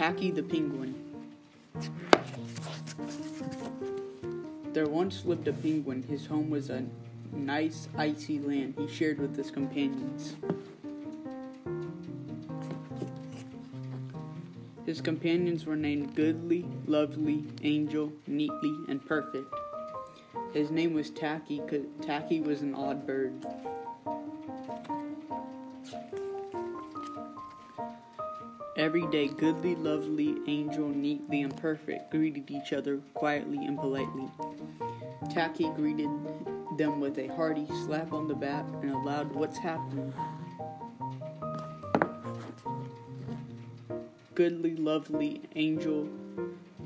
Tacky the Penguin. There once lived a penguin. His home was a nice, icy land he shared with his companions. His companions were named Goodly, Lovely, Angel, Neatly, and Perfect. His name was Tacky Tacky was an odd bird. Every day, Goodly, Lovely, Angel, Neatly, and Perfect greeted each other quietly and politely. Tacky greeted them with a hearty slap on the back and a loud, What's happening? Goodly, Lovely, Angel,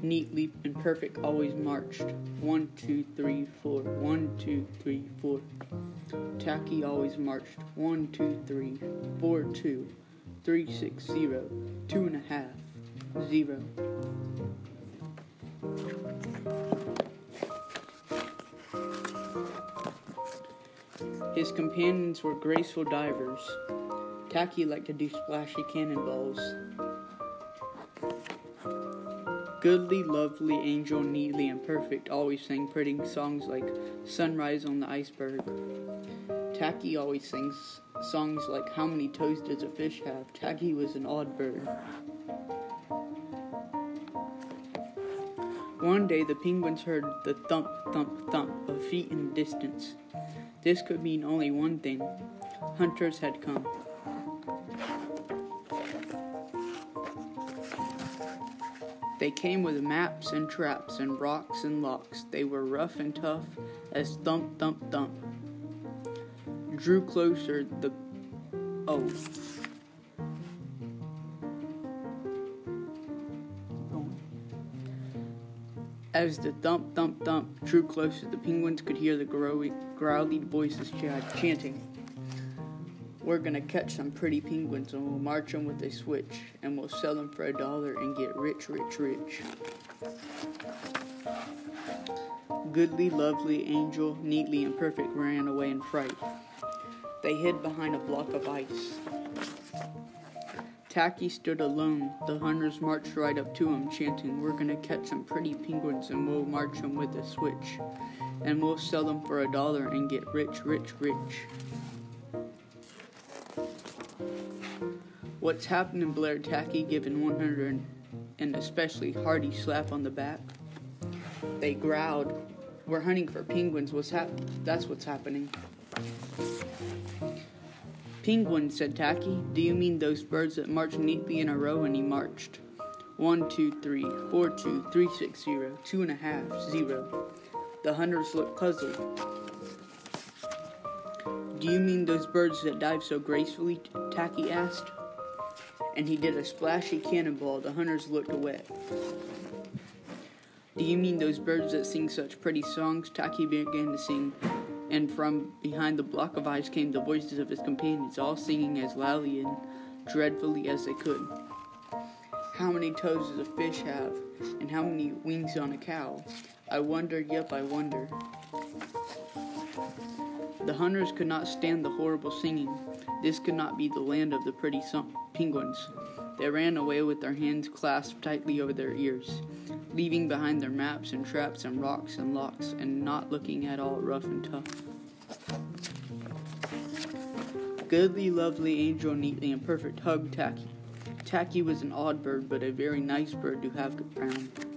Neatly, and Perfect always marched. One, two, three, four. One, two, three, four. Tacky always marched. One, two, three, four, two three six zero two and a half zero. His companions were graceful divers. Tacky liked to do splashy cannonballs. Goodly, lovely, angel, neatly, and perfect always sang pretty songs like Sunrise on the Iceberg. Tacky always sings songs like How Many Toes Does a Fish Have? Tacky was an odd bird. One day the penguins heard the thump, thump, thump of feet in the distance. This could mean only one thing hunters had come. They came with maps and traps and rocks and locks. They were rough and tough as thump, thump, thump drew closer, the. Oh. As the thump, thump, thump drew closer, the penguins could hear the growly voices ch- chanting. We're gonna catch some pretty penguins and we'll march them with a switch and we'll sell them for a dollar and get rich, rich, rich. Goodly, lovely, angel, neatly, and perfect ran away in fright. They hid behind a block of ice. Tacky stood alone. The hunters marched right up to him, chanting, We're gonna catch some pretty penguins and we'll march them with a switch. And we'll sell them for a dollar and get rich, rich, rich. What's happening, Blair Tacky, giving 100 an especially hearty slap on the back. They growled, We're hunting for penguins. What's hap- That's what's happening. Penguin, said Tacky. Do you mean those birds that march neatly in a row? And he marched. One, two, three, four, two, three, six, zero, two and a half, zero. The hunters looked puzzled. Do you mean those birds that dive so gracefully? Tacky asked. And he did a splashy cannonball. The hunters looked wet. Do you mean those birds that sing such pretty songs? Tacky began to sing and from behind the block of ice came the voices of his companions, all singing as loudly and dreadfully as they could. How many toes does a fish have? And how many wings on a cow? I wonder, yep, I wonder. The hunters could not stand the horrible singing. This could not be the land of the pretty penguins. They ran away with their hands clasped tightly over their ears, leaving behind their maps and traps and rocks and locks, and not looking at all rough and tough. Goodly, lovely, angel, neatly, and perfect hug Tacky. Tacky was an odd bird, but a very nice bird to have around.